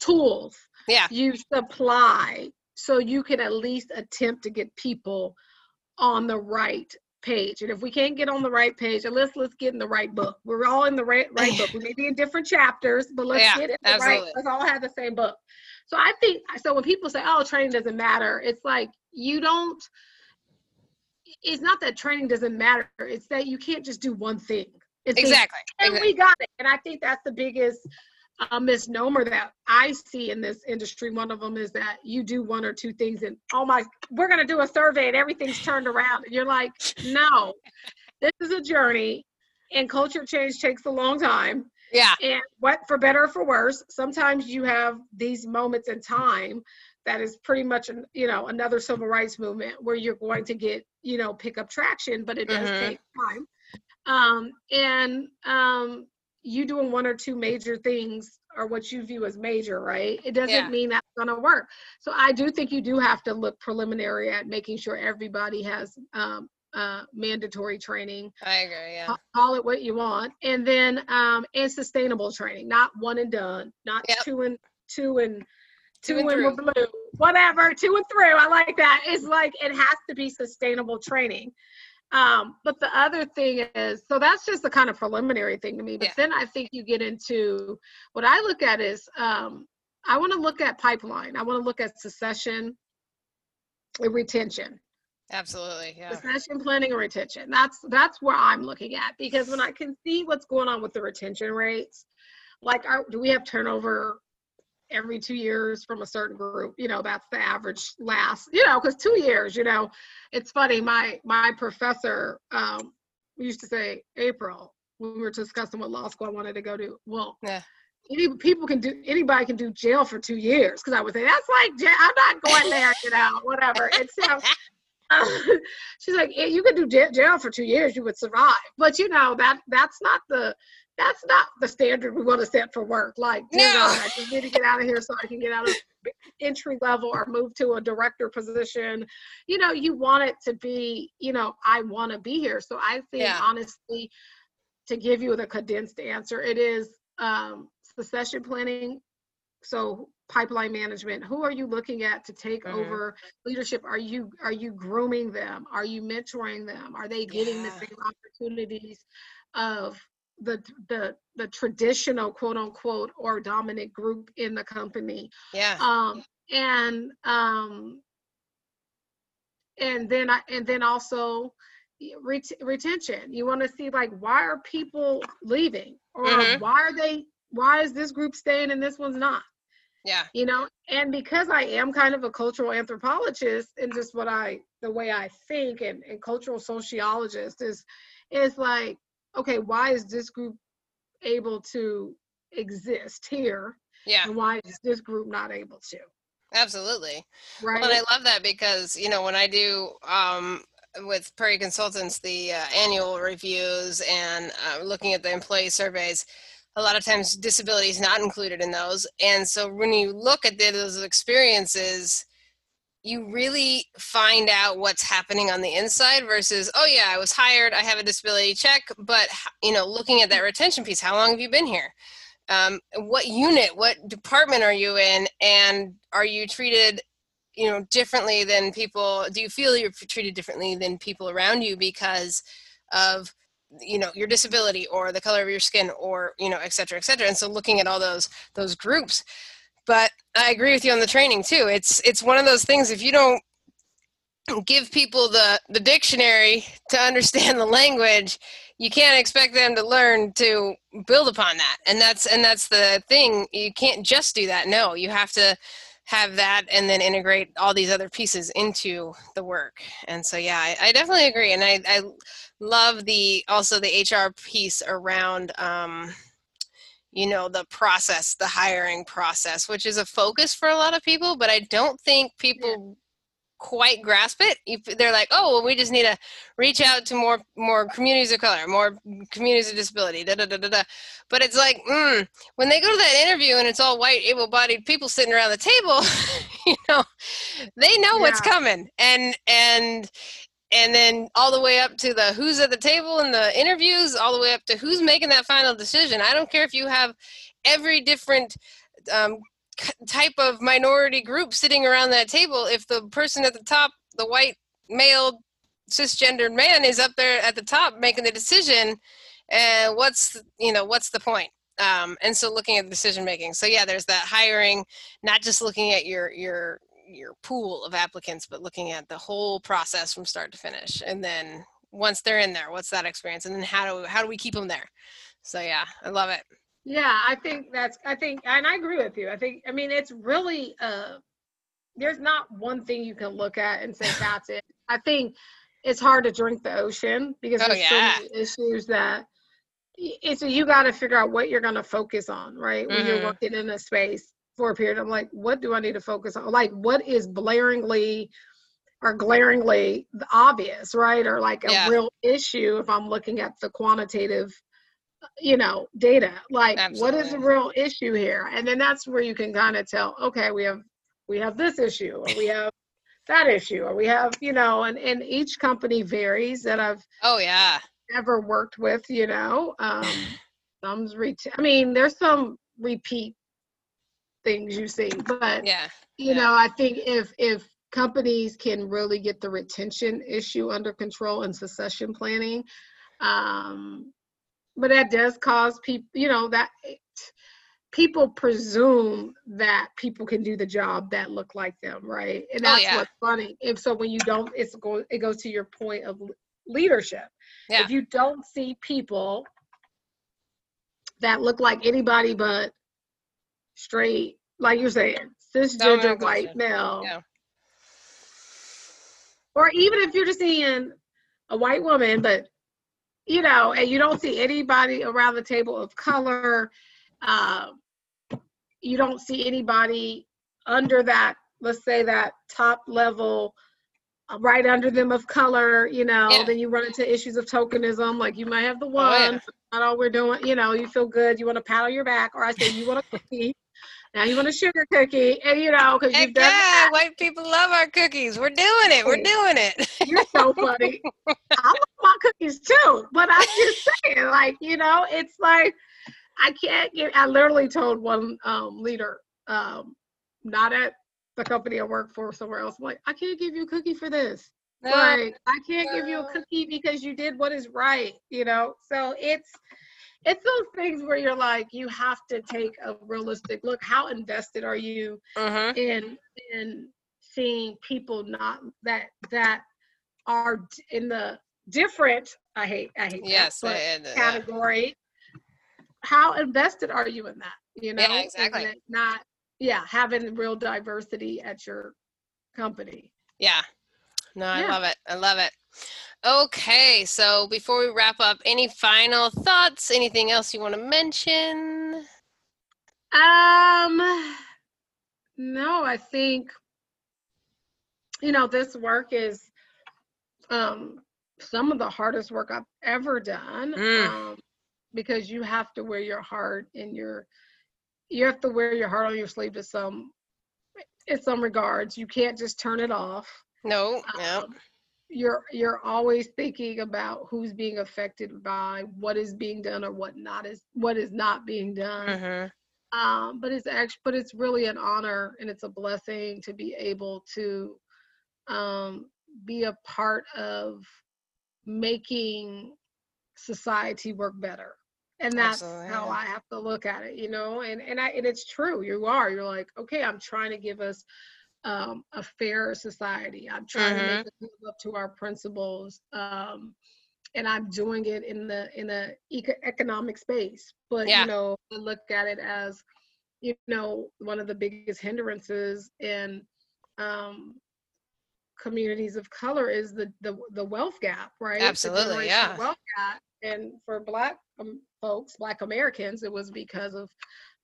Speaker 2: tools
Speaker 1: Yeah.
Speaker 2: you supply so you can at least attempt to get people on the right page. And if we can't get on the right page, let's let's get in the right book. We're all in the right right book. We may be in different chapters, but let's
Speaker 1: Yeah,
Speaker 2: get in the
Speaker 1: absolutely.
Speaker 2: right. Let's all have the same book. So I think so. When people say, "Oh, training doesn't matter," it's like you don't. It's not that training doesn't matter. It's that you can't just do one thing. It's
Speaker 1: Exactly.
Speaker 2: and we got it. And I think that's the biggest uh, misnomer that I see in this industry. One of them is that you do one or two things, and oh my, we're gonna do a survey, and everything's turned around, and you're like, no, this is a journey, and culture change takes a long time.
Speaker 1: Yeah.
Speaker 2: And what for better or for worse, sometimes you have these moments in time that is pretty much an, you know another civil rights movement where you're going to get you know pick up traction, but it does
Speaker 1: Mhm.
Speaker 2: take time. Um, and um, you doing one or two major things or what you view as major, right? It doesn't
Speaker 1: Yeah.
Speaker 2: mean that's gonna work. So I do think you do have to look preliminary at making sure everybody has um, uh, mandatory training
Speaker 1: I agree. Yeah.
Speaker 2: ca- call it what you want and then um and sustainable training not one and done not
Speaker 1: Yep.
Speaker 2: two and two and
Speaker 1: Two
Speaker 2: two,
Speaker 1: and
Speaker 2: and, blue whatever two and through i like that it's like it has to be sustainable training um but the other thing is so that's just the kind of preliminary thing to me but
Speaker 1: Yeah.
Speaker 2: then i think you get into what i look at is um i want to look at pipeline i want to look at succession and retention
Speaker 1: Absolutely. Yeah.
Speaker 2: Succession planning and retention. That's that's where I'm looking at because when I can see what's going on with the retention rates, like our, do we have turnover every two years from a certain group? You know, that's the average last. You know, because two years. You know, it's funny. My my professor um, we used to say April when we were discussing what law school I wanted to go to. Well,
Speaker 1: Yeah.
Speaker 2: any people can do anybody can do jail for two years because I would say that's like jail. I'm not going there, you know, whatever. And so [laughs] she's like, you could do jail for two years, you would survive. But you know that that's not the that's not the standard we want to set for work. Like,
Speaker 1: No.
Speaker 2: you know, I just need to get out of here so I can get out of entry level or move to a director position. You know, you want it to be, you know, I want to be here. So I think
Speaker 1: Yeah.
Speaker 2: honestly, to give you the condensed answer, it is um, succession planning. So pipeline management. Who are you looking at to take
Speaker 1: Mhm.
Speaker 2: over leadership? Are you are you grooming them? Are you mentoring them? Are they getting the same opportunities of the the the traditional quote unquote or dominant group in the company?
Speaker 1: Yeah.
Speaker 2: um and um and then i and then also ret- retention you want to see like why are people leaving or
Speaker 1: Mhm.
Speaker 2: why are they why is this group staying and this one's not
Speaker 1: Yeah.
Speaker 2: you know and because i am kind of a cultural anthropologist and just what i the way i think and, and cultural sociologist is is like okay why is this group able to exist here
Speaker 1: Yeah.
Speaker 2: and why is this group not able to
Speaker 1: Absolutely.
Speaker 2: right
Speaker 1: Well, and I love that because you know when I do um, with Prairie Consultants the uh, annual reviews and uh, looking at the employee surveys, a lot of times disability is not included in those, and so when you look at the, those experiences, you really find out what's happening on the inside versus oh yeah I was hired I have a disability check, but you know looking at that retention piece, how long have you been here? um, what unit what department are you in and are you treated you know differently than people do you feel you're treated differently than people around you because of you know your disability or the color of your skin or you know et cetera et cetera and so looking at all those those groups but i agree with you on the training too. It's it's one of those things if you don't give people the the dictionary to understand the language you can't expect them to learn to build upon that. And that's and that's the thing you can't just do that. No you have to have that and then integrate all these other pieces into the work. And so yeah i, I definitely agree. And I, I love the also the hr piece around um, you know the process the hiring process which is a focus for a lot of people but i don't think people quite grasp it. They're like oh well we just need to reach out to more more communities of color more communities of disability da, da, da, da, da. but it's like mm, when they go to that interview and it's all white able-bodied people sitting around the table [laughs] you know they know what's coming. And and and then all the way up to the who's at the table and the interviews all the way up to who's making that final decision. I don't care if you have every different um, type of minority group sitting around that table. If the person at the top the white male cisgendered man is up there at the top making the decision and what's you know what's the point um, and so looking at decision making so yeah there's that hiring not just looking at your your your pool of applicants but looking at the whole process from start to finish and then once they're in there what's that experience and then how do how do we keep them there so yeah i love it
Speaker 2: Yeah, I think that's, I think, and I agree with you. I think, I mean, it's really, uh, there's not one thing you can look at and say [laughs] that's it. I think it's hard to drink the ocean because
Speaker 1: Oh,
Speaker 2: there's
Speaker 1: yeah.
Speaker 2: so many issues that it's you got to figure out what you're going to focus on, right? When you're
Speaker 1: Mhm.
Speaker 2: working in a space for a period, I'm like, what do I need to focus on? Like, what is blaringly or glaringly obvious, right? Or like a
Speaker 1: Yeah.
Speaker 2: real issue if I'm looking at the quantitative you know data like what is the real issue here and then that's where you can kind of tell okay we have we have this issue or we have that issue or we have you know and and each company varies that i've
Speaker 1: oh yeah
Speaker 2: ever worked with you know um [sighs] some's ret- i mean there's some repeat things you see but
Speaker 1: yeah
Speaker 2: you
Speaker 1: Yeah.
Speaker 2: know i think if if companies can really get the retention issue under control and succession planning um but that does cause people you know that people presume that people can do the job that look like them right and
Speaker 1: Oh,
Speaker 2: that's
Speaker 1: yeah.
Speaker 2: what's funny if so when you don't it's go it goes to your point of leadership
Speaker 1: Yeah.
Speaker 2: if you don't see people that look like anybody but straight like you're saying cisgender white male
Speaker 1: Yeah.
Speaker 2: or even if you're just seeing a white woman, but you know, and you don't see anybody around the table of color, uh, you don't see anybody under that, let's say that top level, uh, right under them of color, you know,
Speaker 1: Yeah.
Speaker 2: then you run into issues of tokenism. Like you might have the
Speaker 1: Oh,
Speaker 2: one,
Speaker 1: yeah.
Speaker 2: not all we're doing, you know, you feel good, you want to pat on your back, or I say you want a [laughs] cookie. Now you want a sugar cookie, and you know, because you've done
Speaker 1: yeah,
Speaker 2: that.
Speaker 1: white people love our cookies. We're doing it. We're doing it.
Speaker 2: You're so funny. [laughs] I love my cookies too, but I'm just saying, like, you know, it's like I can't give. I literally told one um, leader, um, not at the company I work for, somewhere else. I'm like, I can't give you a cookie for this.
Speaker 1: No,
Speaker 2: Like, I can't give you a cookie because you did what is right. You know, so it's it's those things where you're like, you have to take a realistic look. How invested are you
Speaker 1: Mhm.
Speaker 2: in in seeing people not that that are in the different i hate i hate
Speaker 1: Yes.
Speaker 2: that, but
Speaker 1: uh,
Speaker 2: category how invested are you in that you know
Speaker 1: Yeah, exactly.
Speaker 2: not yeah having real diversity at your company
Speaker 1: Yeah. No, I
Speaker 2: Yeah.
Speaker 1: love it. I love it. Okay, so before we wrap up, any final thoughts? Anything else you want to mention?
Speaker 2: um no i think you know this work is um some of the hardest work i've ever done
Speaker 1: Mm.
Speaker 2: um because you have to wear your heart in your you have to wear your heart on your sleeve to some in some regards you can't just turn it off
Speaker 1: No. No.
Speaker 2: um, you're you're always thinking about who's being affected by what is being done or what not is what is not being done
Speaker 1: Mm-hmm.
Speaker 2: um, but it's actually but it's really an honor and it's a blessing to be able to um, be a part of making society work better and that's
Speaker 1: Absolutely,
Speaker 2: how i have to look at it you know and and i and it's true you are you're like okay i'm trying to give us um, a fair society i'm trying to
Speaker 1: Mhm.
Speaker 2: make us live up to our principles um, and i'm doing it in the in the eco- economic space but
Speaker 1: Yeah.
Speaker 2: you know I look at it as you know one of the biggest hindrances in um, communities of color is the the, the wealth gap right
Speaker 1: Absolutely, yeah.
Speaker 2: wealth gap and for black um, folks black americans it was because of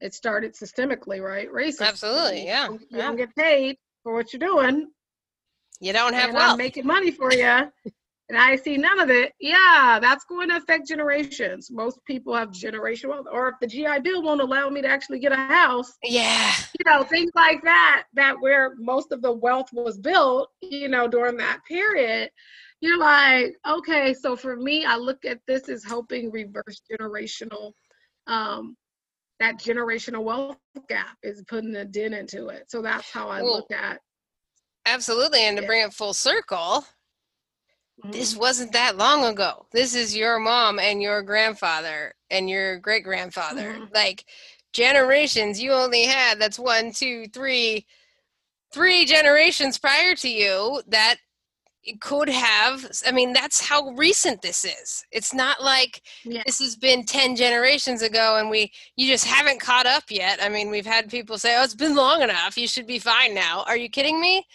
Speaker 2: it started systemically right racism
Speaker 1: Absolutely, yeah,
Speaker 2: you
Speaker 1: yeah.
Speaker 2: don't get paid for what you're doing
Speaker 1: You don't have
Speaker 2: and I'm
Speaker 1: wealth.
Speaker 2: making money for you, [laughs] and I see none of it, yeah, that's going to affect generations. Most people have generational wealth, or if the GI Bill won't allow me to actually get a house,
Speaker 1: yeah.
Speaker 2: you know, things like that, that where most of the wealth was built, you know, during that period. You're like, okay, so for me, I look at this as helping reverse generational, um, that generational wealth gap is putting a dent into it. So that's how I
Speaker 1: Well,
Speaker 2: look at.
Speaker 1: Absolutely. And to
Speaker 2: Yeah.
Speaker 1: bring it full circle, this wasn't that long ago. This is your mom and your grandfather and your great grandfather.
Speaker 2: Mhm.
Speaker 1: Like generations you only had that's one, two, three, three generations prior to you that it could have I mean, that's how recent this is. It's not like
Speaker 2: Yeah.
Speaker 1: this has been 10 generations ago and we you just haven't caught up yet. I mean, we've had people say, "Oh, it's been long enough. You should be fine now." Are you kidding me?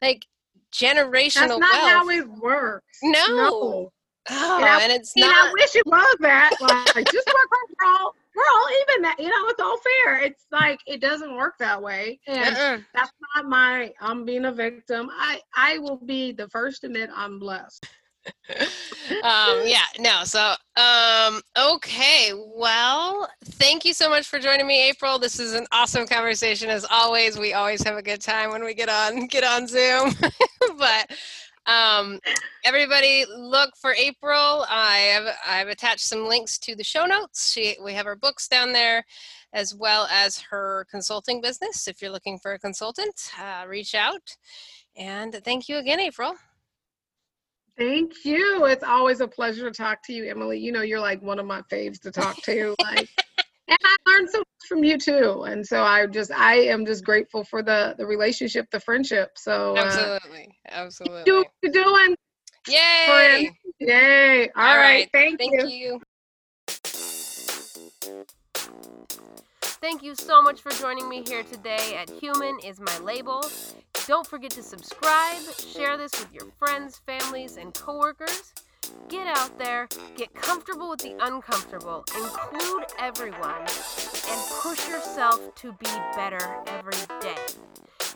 Speaker 1: Like generational That's
Speaker 2: not how
Speaker 1: wealth.
Speaker 2: it works.
Speaker 1: No.
Speaker 2: No.
Speaker 1: Oh,
Speaker 2: And I-
Speaker 1: and it's
Speaker 2: And I wish it was that. Like, just work hard, we're all even that. You know, it's all fair. It's like it doesn't work that way. And
Speaker 1: uh-uh.
Speaker 2: that's not my. I'm being a victim. I I will be the first to admit I'm blessed. [laughs]
Speaker 1: um yeah no so um okay well thank you so much for joining me april this is an awesome conversation as always we always have a good time when we get on get on zoom [laughs] but um everybody look for april i have i've attached some links to the show notes she we have her books down there as well as her consulting business if you're looking for a consultant uh, reach out and thank you again april
Speaker 2: Thank you. It's always a pleasure to talk to you, Emily. You know, you're like one of my faves to talk to. Like, and I learned so much from you too. And so I just, I am just grateful for the the relationship, the friendship. So uh,
Speaker 1: absolutely absolutely
Speaker 2: do you're doing.
Speaker 1: Yay!
Speaker 2: friend. Yay.
Speaker 1: All
Speaker 2: All
Speaker 1: right.
Speaker 2: right. Thank,
Speaker 1: Thank
Speaker 2: you.
Speaker 1: you.
Speaker 3: Thank you so much for joining me here today at Human is My Label. Don't forget to subscribe, share this with your friends, families, and coworkers.
Speaker 1: Get out there, get comfortable with the uncomfortable, include everyone, and push yourself to be better every day.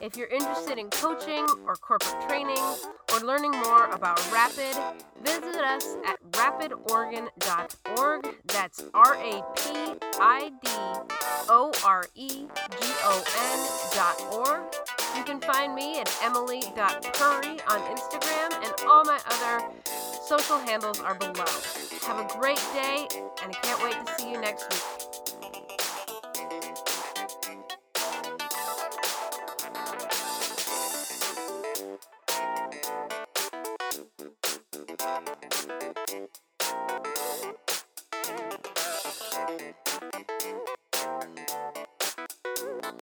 Speaker 1: If you're interested in coaching or corporate training or learning more about Rapid, visit us at rapidoregon.org. That's R A P I D O R E G O N.org. You can find me at emily.purry on Instagram, and all my other social handles are below. Have a great day, and I can't wait to see you next week.